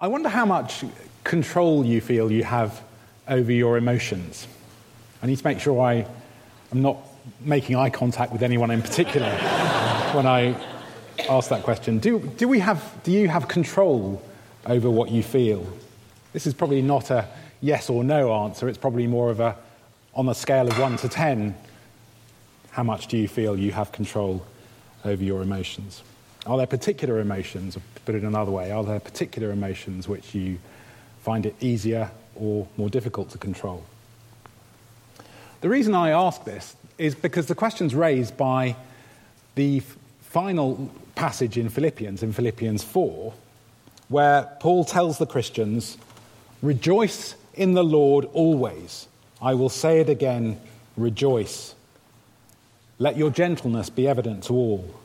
I wonder how much control you feel you have over your emotions. I need to make sure I am not making eye contact with anyone in particular when I ask that question. Do, do, we have, do you have control over what you feel? This is probably not a yes or no answer. It's probably more of a, on a scale of 1 to 10, how much do you feel you have control over your emotions? Are there particular emotions, put it another way, are there particular emotions which you find it easier or more difficult to control? The reason I ask this is because the question's raised by the final passage in Philippians, in Philippians 4, where Paul tells the Christians, Rejoice in the Lord always. I will say it again, rejoice. Let your gentleness be evident to all.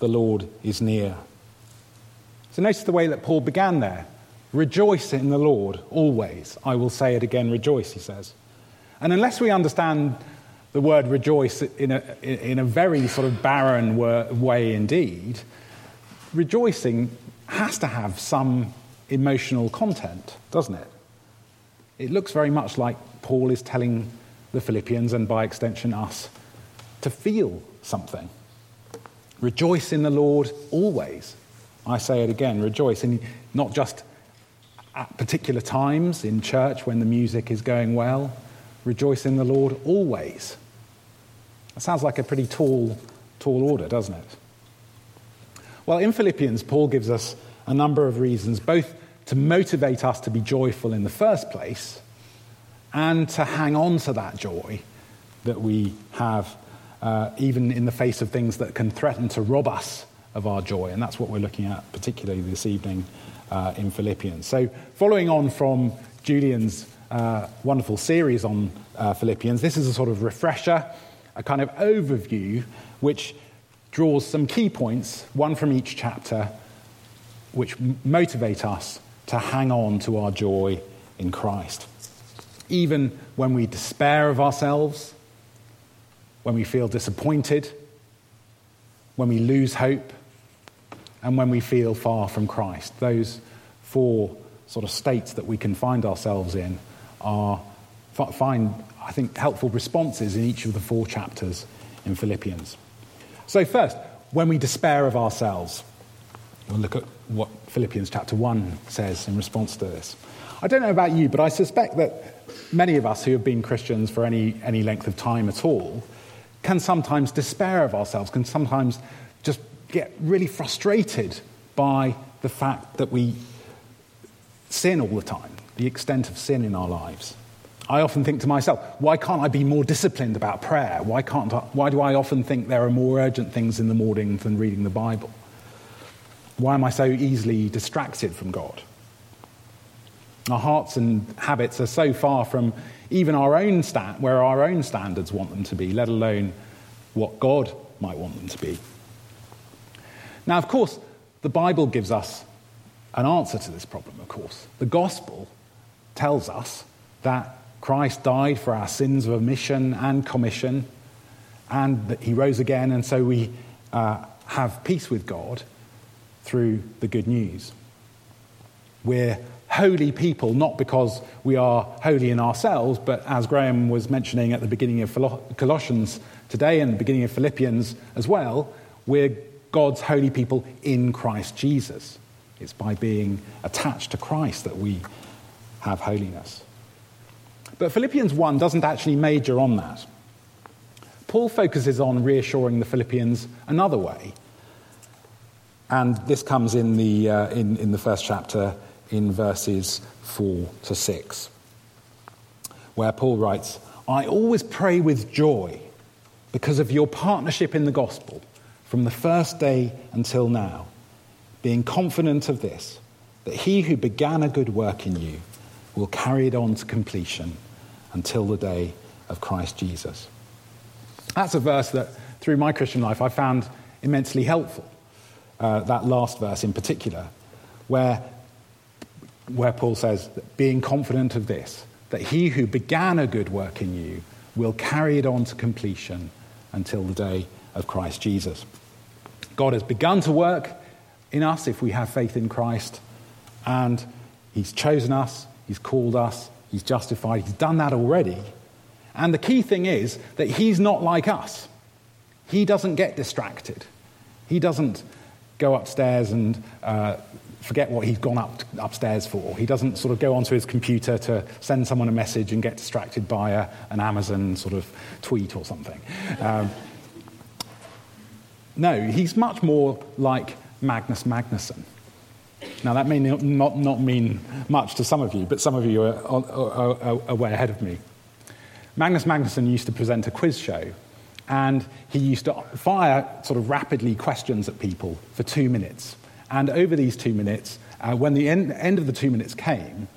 The Lord is near. So notice the way that Paul began there. Rejoice in the Lord always. I will say it again, rejoice, he says. And unless we understand the word rejoice in a, in a very sort of barren way indeed, rejoicing has to have some emotional content, doesn't it? It looks very much like Paul is telling the Philippians, and by extension us, to feel something. Rejoice in the Lord always. I say it again, rejoice. And not just at particular times in church when the music is going well. Rejoice in the Lord always. That sounds like a pretty tall, tall order, doesn't it? Well, in Philippians, Paul gives us a number of reasons, both to motivate us to be joyful in the first place and to hang on to that joy that we have uh, even in the face of things that can threaten to rob us of our joy. And that's what we're looking at, particularly this evening uh, in Philippians. So, following on from Julian's uh, wonderful series on uh, Philippians, this is a sort of refresher, a kind of overview, which draws some key points, one from each chapter, which motivate us to hang on to our joy in Christ. Even when we despair of ourselves, when we feel disappointed, when we lose hope, and when we feel far from Christ. Those four sort of states that we can find ourselves in are find, I think, helpful responses in each of the four chapters in Philippians. So, first, when we despair of ourselves, we'll look at what Philippians chapter 1 says in response to this. I don't know about you, but I suspect that many of us who have been Christians for any, any length of time at all can sometimes despair of ourselves, can sometimes just get really frustrated by the fact that we sin all the time, the extent of sin in our lives. I often think to myself, why can't I be more disciplined about prayer? Why, can't I, why do I often think there are more urgent things in the morning than reading the Bible? Why am I so easily distracted from God? Our hearts and habits are so far from even our own stand, where our own standards want them to be, let alone what God might want them to be. Now, of course, the Bible gives us an answer to this problem, of course. The gospel tells us that Christ died for our sins of omission and commission, and that he rose again, and so we uh, have peace with God through the good news. We're holy people, not because we are holy in ourselves, but as Graham was mentioning at the beginning of Colossians today and the beginning of Philippians as well, we're God's holy people in Christ Jesus. It's by being attached to Christ that we have holiness. But Philippians 1 doesn't actually major on that. Paul focuses on reassuring the Philippians another way. And this comes in the, uh, in, in the first chapter in verses 4 to 6, where Paul writes, I always pray with joy because of your partnership in the gospel from the first day until now, being confident of this, that he who began a good work in you will carry it on to completion until the day of Christ Jesus. That's a verse that, through my Christian life, I found immensely helpful. Uh, that last verse in particular, where where Paul says, being confident of this, that he who began a good work in you will carry it on to completion until the day of Christ Jesus. God has begun to work in us if we have faith in Christ, and He's chosen us, He's called us, He's justified, He's done that already. And the key thing is that He's not like us. He doesn't get distracted. He doesn't go upstairs and uh, forget what he's gone up upstairs for. He doesn't sort of go onto his computer to send someone a message and get distracted by a, an Amazon sort of tweet or something. Um, no, he's much more like Magnus Magnusson. Now, that may not, not mean much to some of you, but some of you are, are, are, are way ahead of me. Magnus Magnusson used to present a quiz show, and he used to fire sort of rapidly questions at people for two minutes. And over these two minutes, uh, when the end, end, of the two minutes came,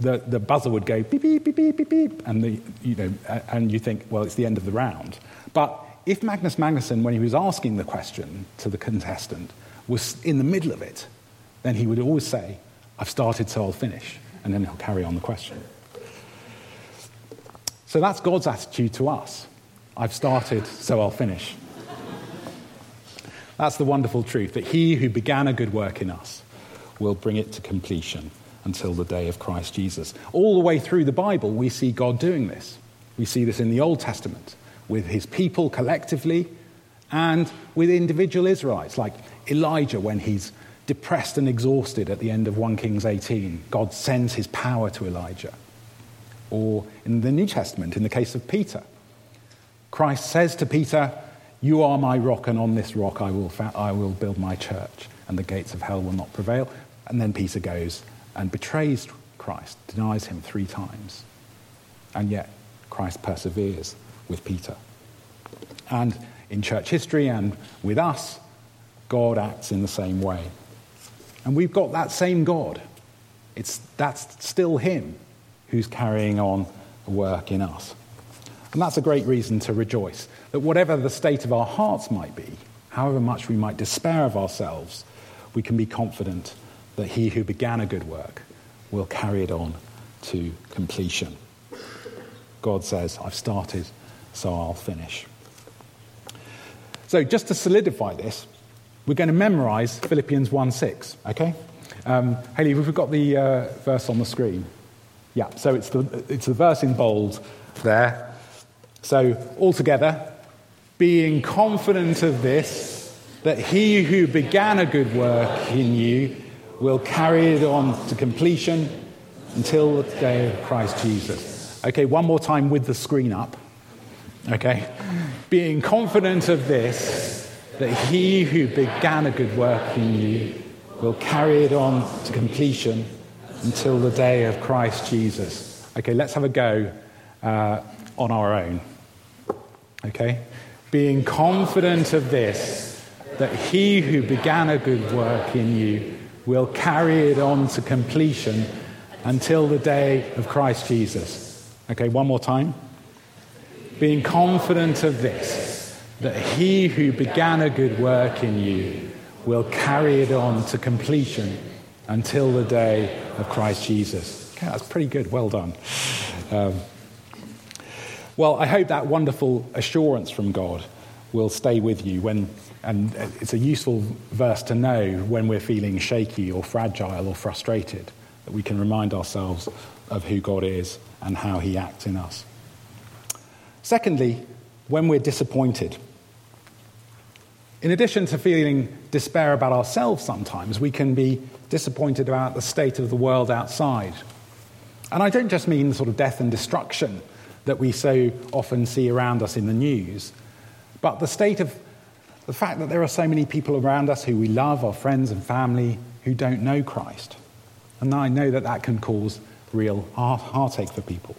the, the buzzer would go beep, beep, beep, beep, beep, beep, and, the, you know, uh, and you think, well, it's the end of the round. But if Magnus Magnusson, when he was asking the question to the contestant, was in the middle of it, then he would always say, I've started, so I'll finish. And then he'll carry on the question. So that's God's attitude to us. I've started, so I'll finish. That's the wonderful truth that he who began a good work in us will bring it to completion until the day of Christ Jesus. All the way through the Bible, we see God doing this. We see this in the Old Testament with his people collectively and with individual Israelites, like Elijah when he's depressed and exhausted at the end of 1 Kings 18. God sends his power to Elijah. Or in the New Testament, in the case of Peter, Christ says to Peter, You are my rock, and on this rock I will, fa- I will build my church, and the gates of hell will not prevail. And then Peter goes and betrays Christ, denies him three times. And yet, Christ perseveres with Peter. And in church history and with us, God acts in the same way. And we've got that same God. It's, that's still Him who's carrying on the work in us. And that's a great reason to rejoice that whatever the state of our hearts might be, however much we might despair of ourselves, we can be confident that he who began a good work will carry it on to completion. God says, I've started, so I'll finish. So, just to solidify this, we're going to memorize Philippians 1 6, okay? Um, Haley, we've got the uh, verse on the screen. Yeah, so it's the, it's the verse in bold there. So, altogether, being confident of this, that he who began a good work in you will carry it on to completion until the day of Christ Jesus. Okay, one more time with the screen up. Okay? Being confident of this, that he who began a good work in you will carry it on to completion until the day of Christ Jesus. Okay, let's have a go uh, on our own. Okay? Being confident of this, that he who began a good work in you will carry it on to completion until the day of Christ Jesus. Okay, one more time. Being confident of this, that he who began a good work in you will carry it on to completion until the day of Christ Jesus. Okay, that's pretty good. Well done. Um, well, I hope that wonderful assurance from God will stay with you when, and it's a useful verse to know when we're feeling shaky or fragile or frustrated, that we can remind ourselves of who God is and how he acts in us. Secondly, when we're disappointed. In addition to feeling despair about ourselves sometimes, we can be disappointed about the state of the world outside. And I don't just mean sort of death and destruction that we so often see around us in the news, but the state of the fact that there are so many people around us who we love, our friends and family, who don't know Christ. And I know that that can cause real heartache for people.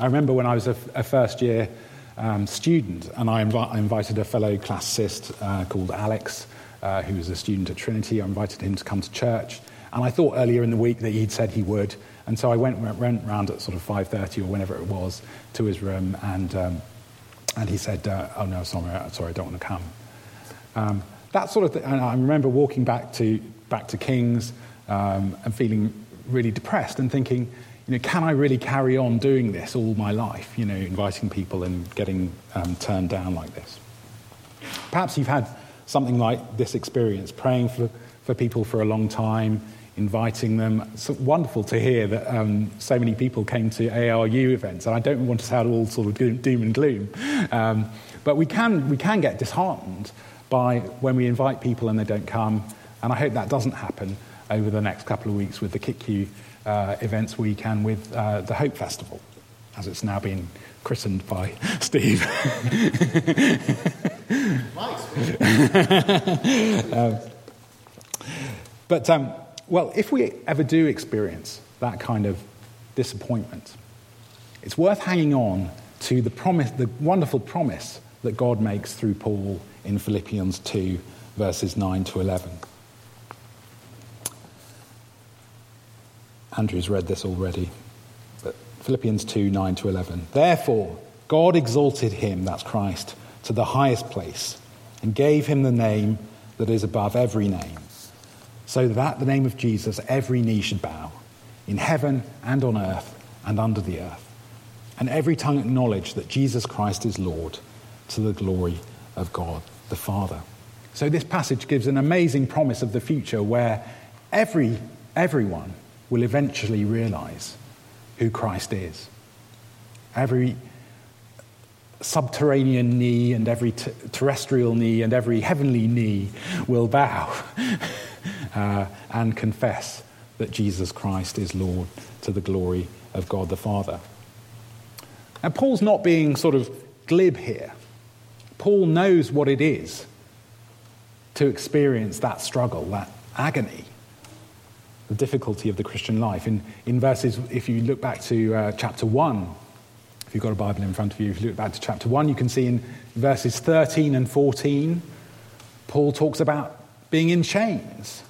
I remember when I was a, a first year um, student and I, I, invited a fellow classicist uh, called Alex, uh, who was a student at Trinity. I invited him to come to church. And I thought earlier in the week that he'd said he would. And so I went, went round at sort of 5.30 or whenever it was to his room and, um, and he said, uh, oh no, sorry, sorry, I don't want to come. Um, that sort of thing, and I remember walking back to, back to King's um, and feeling really depressed and thinking, you know, can I really carry on doing this all my life, you know, inviting people and getting um, turned down like this? Perhaps you've had something like this experience, praying for, for people for a long time, inviting them. It's wonderful to hear that um, so many people came to ARU events, and I don't want to sound all sort of doom and gloom, um, but we can, we can get disheartened by when we invite people and they don't come, and I hope that doesn't happen over the next couple of weeks with the CICCU uh, events week and with uh, the Hope Festival, as it's now been christened by Steve. um, but um, well, if we ever do experience that kind of disappointment, it's worth hanging on to the promise, the wonderful promise that God makes through Paul in Philippians 2, verses 9 to 11. Andrew's read this already, but Philippians 2, 9 to 11. Therefore, God exalted him, that's Christ, to the highest place and gave him the name that is above every name so that the name of Jesus every knee should bow, in heaven and on earth and under the earth, and every tongue acknowledge that Jesus Christ is Lord to the glory of God the Father. So this passage gives an amazing promise of the future where every, everyone will eventually realize who Christ is. Every subterranean knee and every t- terrestrial knee and every heavenly knee will bow. uh, and confess that Jesus Christ is Lord to the glory of God the Father. Now, Paul's not being sort of glib here. Paul knows what it is to experience that struggle, that agony, the difficulty of the Christian life. In, in verses, if you look back to uh, chapter 1, if you've got a Bible in front of you, if you look back to chapter 1, you can see in verses 13 and 14, Paul talks about being in chains.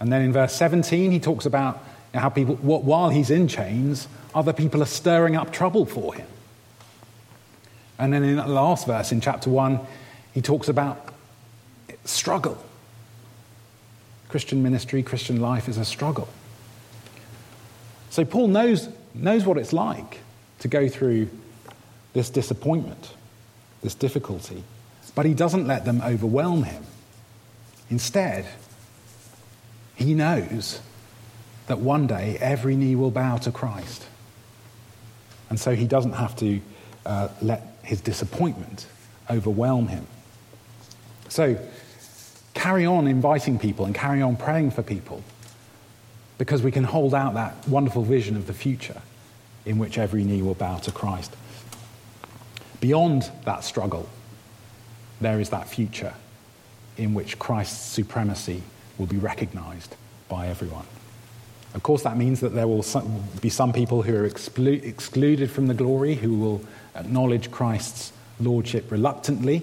And then in verse 17, he talks about how people, while he's in chains, other people are stirring up trouble for him. And then in the last verse in chapter 1, he talks about struggle. Christian ministry, Christian life is a struggle. So Paul knows, knows what it's like to go through this disappointment, this difficulty, but he doesn't let them overwhelm him. Instead, he knows that one day every knee will bow to Christ. And so he doesn't have to uh, let his disappointment overwhelm him. So carry on inviting people and carry on praying for people because we can hold out that wonderful vision of the future in which every knee will bow to Christ. Beyond that struggle, there is that future in which Christ's supremacy will be recognized by everyone. Of course, that means that there will be some people who are exclu- excluded from the glory, who will acknowledge Christ's lordship reluctantly,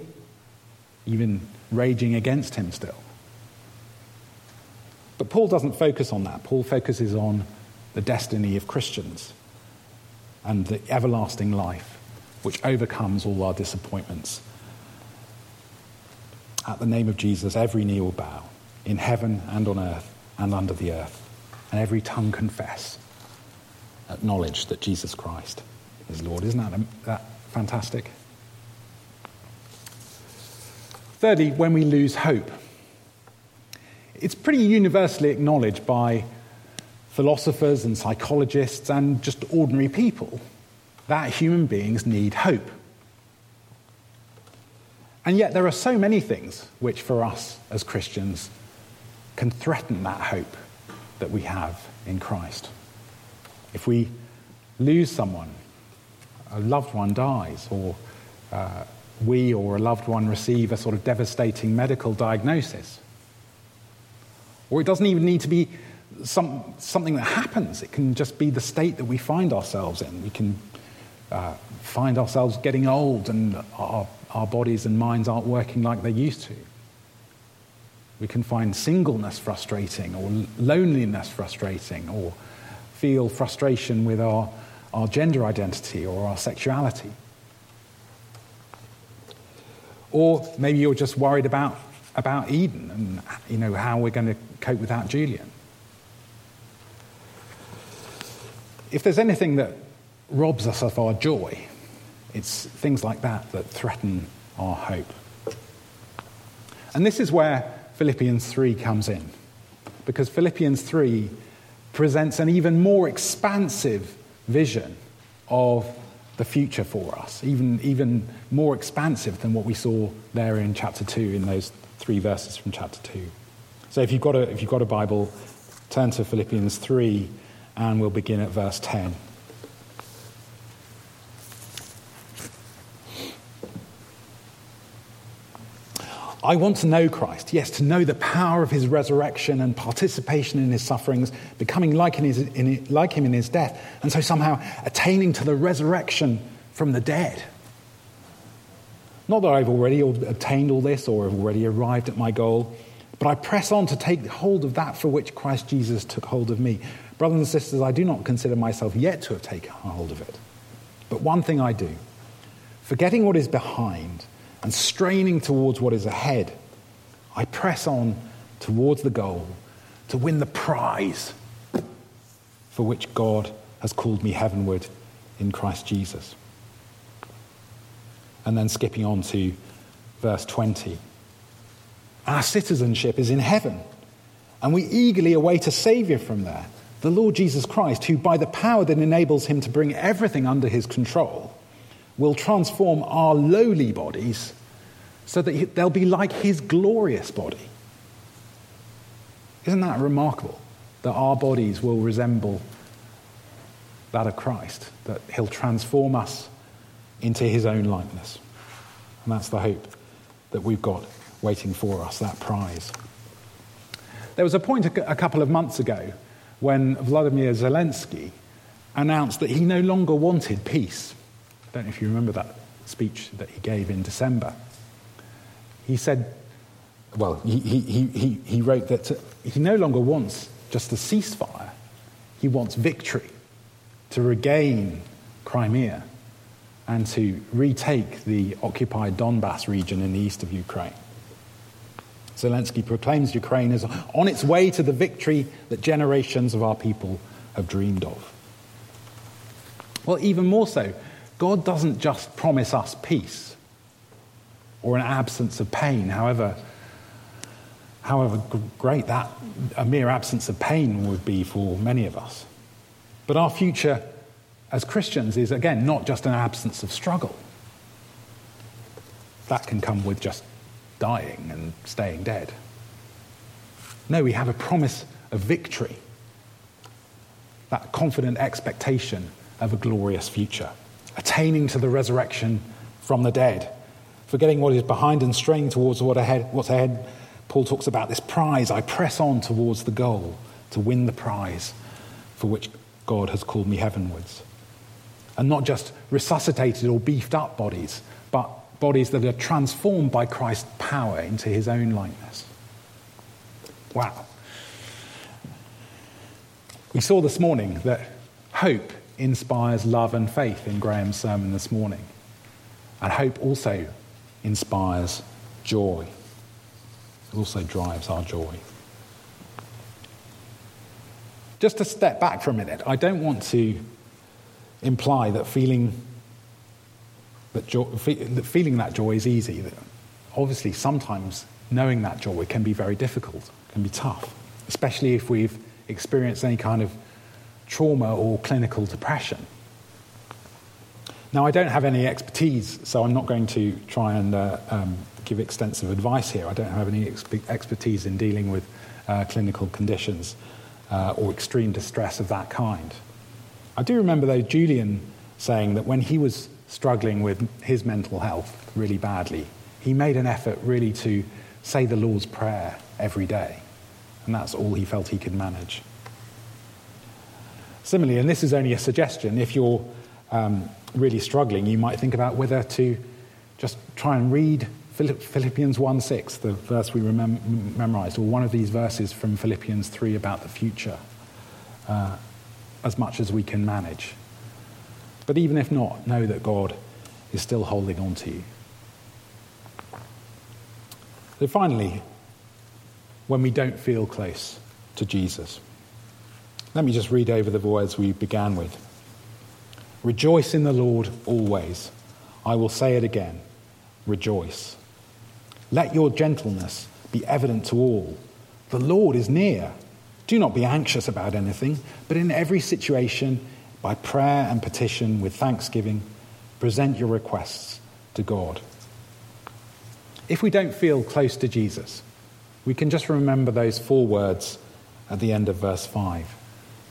even raging against him still. But Paul doesn't focus on that. Paul focuses on the destiny of Christians and the everlasting life which overcomes all our disappointments. At the name of Jesus, every knee will bow in heaven and on earth and under the earth, and every tongue confess, acknowledge that Jesus Christ is Lord. Isn't that, that fantastic? Thirdly, when we lose hope, it's pretty universally acknowledged by philosophers and psychologists and just ordinary people that human beings need hope. And yet, there are so many things which, for us as Christians, can threaten that hope that we have in Christ. If we lose someone, a loved one dies, or uh, we or a loved one receive a sort of devastating medical diagnosis, or it doesn't even need to be some, something that happens, it can just be the state that we find ourselves in. We can uh, find ourselves getting old and our, our bodies and minds aren't working like they used to. We can find singleness frustrating or loneliness frustrating or feel frustration with our, our gender identity or our sexuality. Or maybe you're just worried about, about Eden and you know, how we're going to cope without Julian. If there's anything that robs us of our joy, it's things like that that threaten our hope. And this is where Philippians 3 comes in. because Philippians 3 presents an even more expansive vision of the future for us, even, even more expansive than what we saw there in chapter 2, in those three verses from chapter 2. So if you've got a, if you've got a Bible, turn to Philippians 3, and we'll begin at verse 10. I want to know Christ, yes, to know the power of his resurrection and participation in his sufferings, becoming like, in his, in, like him in his death, and so somehow attaining to the resurrection from the dead. Not that I've already obtained all this or have already arrived at my goal, but I press on to take hold of that for which Christ Jesus took hold of me. Brothers and sisters, I do not consider myself yet to have taken hold of it. But one thing I do, forgetting what is behind and straining towards what is ahead, I press on towards the goal to win the prize for which God has called me heavenward in Christ Jesus. And then skipping on to verse 20. Our citizenship is in heaven, and we eagerly await a Savior from there, the Lord Jesus Christ, who, by the power that enables him to bring everything under his control, will transform our lowly bodies so that they'll be like his glorious body. Isn't that remarkable? That our bodies will resemble that of Christ, that he'll transform us into his own likeness. And that's the hope that we've got waiting for us, that prize. There was a point a couple of months ago when Vladimir Zelensky announced that he no longer wanted peace. I don't know if you remember that speech that he gave in December. He said, well, he, he, he, he wrote that uh, he no longer wants just a ceasefire, he wants victory to regain Crimea and to retake the occupied Donbass region in the east of Ukraine. Zelensky proclaims Ukraine is on its way to the victory that generations of our people have dreamed of. Well, even more so, God doesn't just promise us peace or an absence of pain, however, however great that a mere absence of pain would be for many of us. But our future as Christians is, again, not just an absence of struggle. That can come with just dying and staying dead. No, we have a promise of victory, that confident expectation of a glorious future, attaining to the resurrection from the dead, forgetting what is behind and straying towards what ahead, what's ahead. Paul talks about this prize. I press on towards the goal to win the prize for which God has called me heavenwards. And not just resuscitated or beefed up bodies, but bodies that are transformed by Christ's power into his own likeness. Wow. We saw this morning that hope inspires love and faith in Graham's sermon this morning. And hope also inspires joy. It also drives our joy. Just to step back for a minute, I don't want to imply that feeling that, joy, feeling that joy is easy. Obviously, sometimes knowing that joy can be very difficult, can be tough, especially if we've experienced any kind of trauma or clinical depression. Now, I don't have any expertise, so I'm not going to try and uh, um, give extensive advice here. I don't have any expertise in dealing with uh, clinical conditions uh, or extreme distress of that kind. I do remember, though, Julian saying that when he was struggling with his mental health really badly, he made an effort really to say the Lord's Prayer every day. And that's all he felt he could manage. Similarly, and this is only a suggestion, if you're um, really struggling, you might think about whether to just try and read Philippians 1 6, the verse we remem- memorized, or one of these verses from Philippians 3 about the future, uh, as much as we can manage. But even if not, know that God is still holding on to you. So finally, when we don't feel close to Jesus, let me just read over the words we began with. Rejoice in the Lord always. I will say it again. Rejoice. Let your gentleness be evident to all. The Lord is near. Do not be anxious about anything, but in every situation, by prayer and petition with thanksgiving, present your requests to God. If we don't feel close to Jesus, we can just remember those four words at the end of verse 5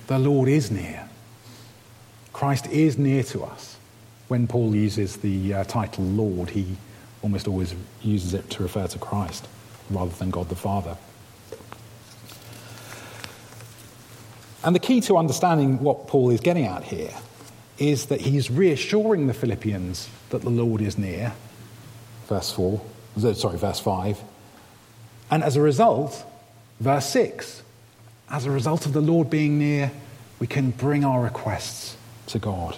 The Lord is near. Christ is near to us. When Paul uses the uh, title Lord, he almost always uses it to refer to Christ rather than God the Father. And the key to understanding what Paul is getting at here is that he's reassuring the Philippians that the Lord is near, verse 4, sorry, verse 5. And as a result, verse 6, as a result of the Lord being near, we can bring our requests to God.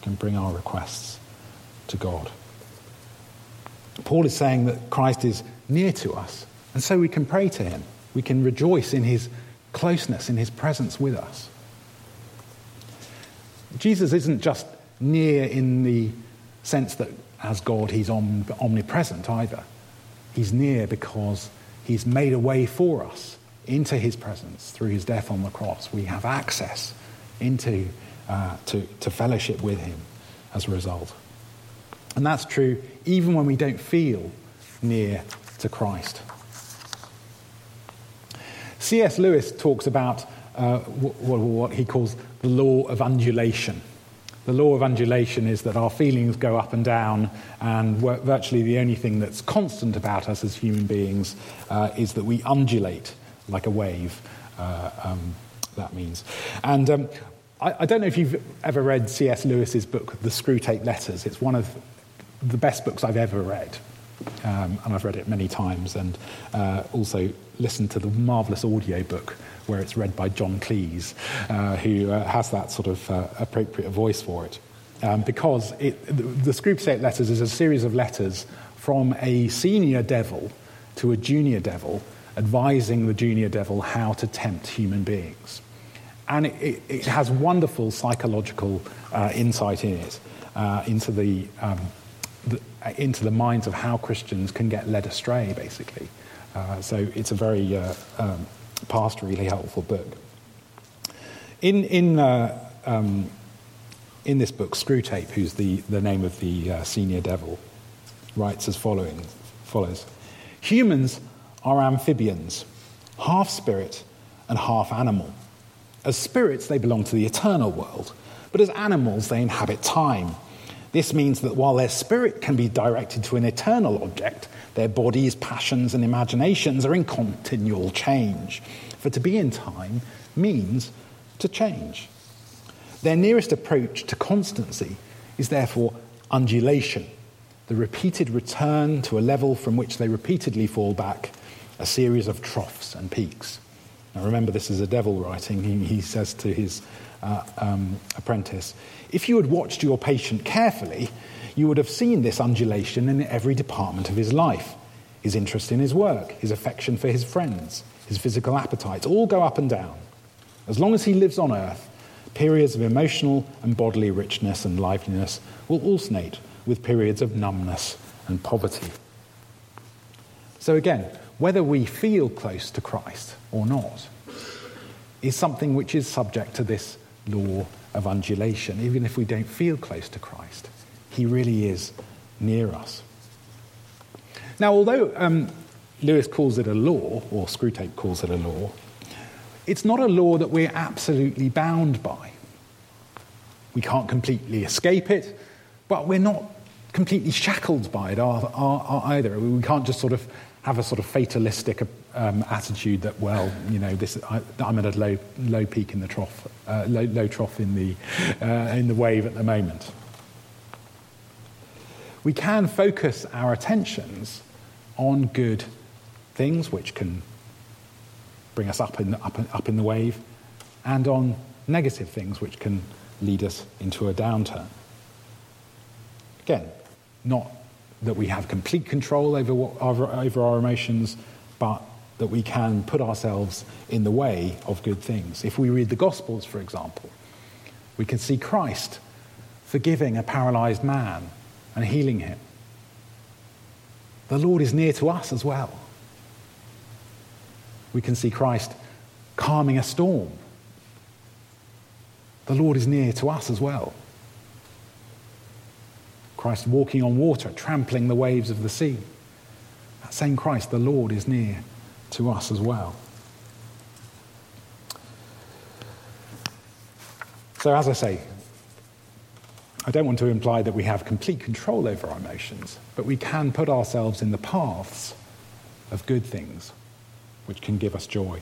We can bring our requests to God. Paul is saying that Christ is near to us, and so we can pray to him. We can rejoice in his closeness, in his presence with us. Jesus isn't just near in the sense that as God he's omnipresent either. He's near because he's made a way for us into his presence through his death on the cross. We have access into uh, to, to fellowship with him as a result. And that's true even when we don't feel near to Christ. C.S. Lewis talks about uh, what, what he calls the law of undulation. The law of undulation is that our feelings go up and down, and virtually the only thing that's constant about us as human beings uh, is that we undulate like a wave. Uh, um, that means. And um, I, I, don't know if you've ever read C.S. Lewis's book, The Screwtape Letters. It's one of the best books I've ever read. Um, and I've read it many times, and uh, also listened to the marvellous audio book where it's read by John Cleese, uh, who uh, has that sort of uh, appropriate voice for it. Um, because it, the, the Screwtape Letters is a series of letters from a senior devil to a junior devil, advising the junior devil how to tempt human beings. And it, it, it has wonderful psychological uh, insight in it uh, into the um, the, into the minds of how Christians can get led astray, basically. Uh, so it's a very uh, um, pastorally helpful book. In, in, uh, um, in this book, Screwtape, who's the, the name of the uh, senior devil, writes as following, follows Humans are amphibians, half spirit and half animal. As spirits, they belong to the eternal world, but as animals, they inhabit time this means that while their spirit can be directed to an eternal object, their bodies, passions, and imaginations are in continual change. For to be in time means to change. Their nearest approach to constancy is therefore undulation, the repeated return to a level from which they repeatedly fall back, a series of troughs and peaks. Now remember, this is a devil writing. He, he says to his uh, um, apprentice, if you had watched your patient carefully, you would have seen this undulation in every department of his life. His interest in his work, his affection for his friends, his physical appetites all go up and down. As long as he lives on earth, periods of emotional and bodily richness and liveliness will alternate with periods of numbness and poverty. So, again, whether we feel close to Christ or not is something which is subject to this law of undulation, even if we don't feel close to Christ. He really is near us. Now, although um, Lewis calls it a law, or Screwtape calls it a law, it's not a law that we're absolutely bound by. We can't completely escape it, but we're not completely shackled by it either. We can't just sort of have a sort of fatalistic um, attitude that, well, you know, this, I, am at a low, low peak in the trough, uh, low, low trough in the, uh, in the wave at the moment. We can focus our attentions on good things which can bring us up in, up, up in the wave and on negative things which can lead us into a downturn. Again, not that we have complete control over, what, over, over our emotions, but that we can put ourselves in the way of good things. If we read the Gospels, for example, we can see Christ forgiving a paralyzed man and healing him. The Lord is near to us as well. We can see Christ calming a storm. The Lord is near to us as well. Christ walking on water, trampling the waves of the sea. That same Christ, the Lord, is near to us as well. So, as I say, I don't want to imply that we have complete control over our emotions, but we can put ourselves in the paths of good things which can give us joy.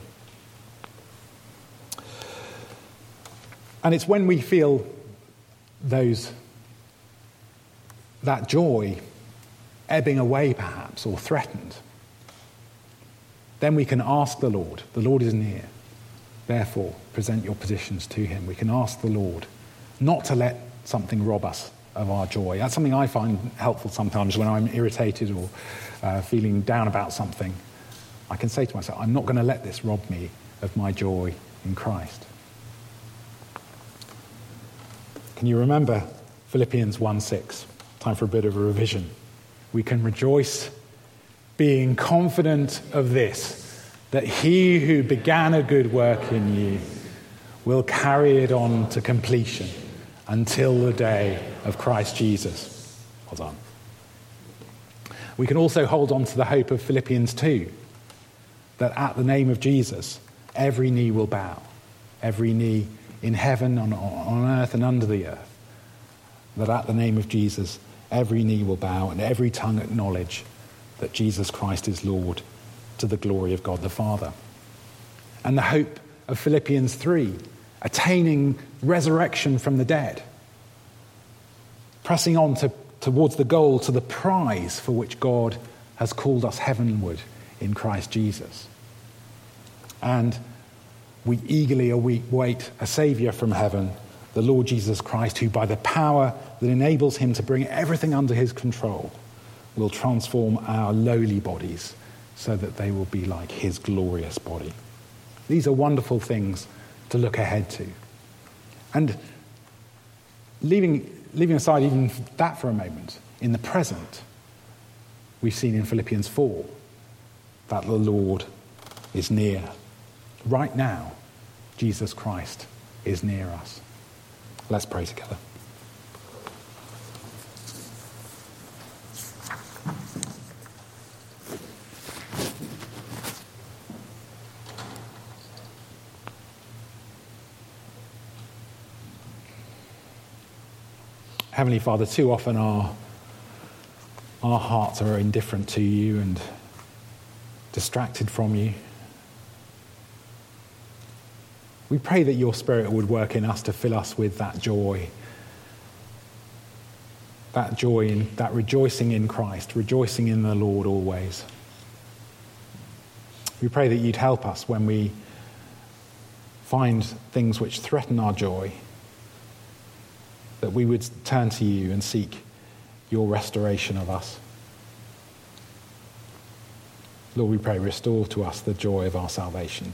And it's when we feel those, that joy ebbing away, perhaps, or threatened, then we can ask the Lord. The Lord is near. Therefore, present your positions to Him. We can ask the Lord not to let something rob us of our joy. That's something I find helpful sometimes when I'm irritated or uh, feeling down about something. I can say to myself, I'm not going to let this rob me of my joy in Christ. Can you remember Philippians 1 6? Time for a bit of a revision. We can rejoice being confident of this, that he who began a good work in you will carry it on to completion until the day of Christ Jesus. Hold on. We can also hold on to the hope of Philippians 2 that at the name of Jesus, every knee will bow, every knee in heaven, on, on earth, and under the earth. That at the name of Jesus, every knee will bow and every tongue acknowledge that Jesus Christ is Lord to the glory of God the Father. And the hope of Philippians 3 attaining resurrection from the dead, pressing on to, towards the goal, to the prize for which God has called us heavenward in Christ Jesus. And we eagerly await a Saviour from heaven, the Lord Jesus Christ, who, by the power that enables him to bring everything under his control, will transform our lowly bodies so that they will be like his glorious body. These are wonderful things to look ahead to. And leaving, leaving aside even that for a moment, in the present, we've seen in Philippians 4 that the Lord is near. Right now, Jesus Christ is near us. Let's pray together. Heavenly Father, too often our, our hearts are indifferent to you and distracted from you. We pray that your Spirit would work in us to fill us with that joy. That joy, in, that rejoicing in Christ, rejoicing in the Lord always. We pray that you'd help us when we find things which threaten our joy that we would turn to you and seek your restoration of us. Lord, we pray, restore to us the joy of our salvation.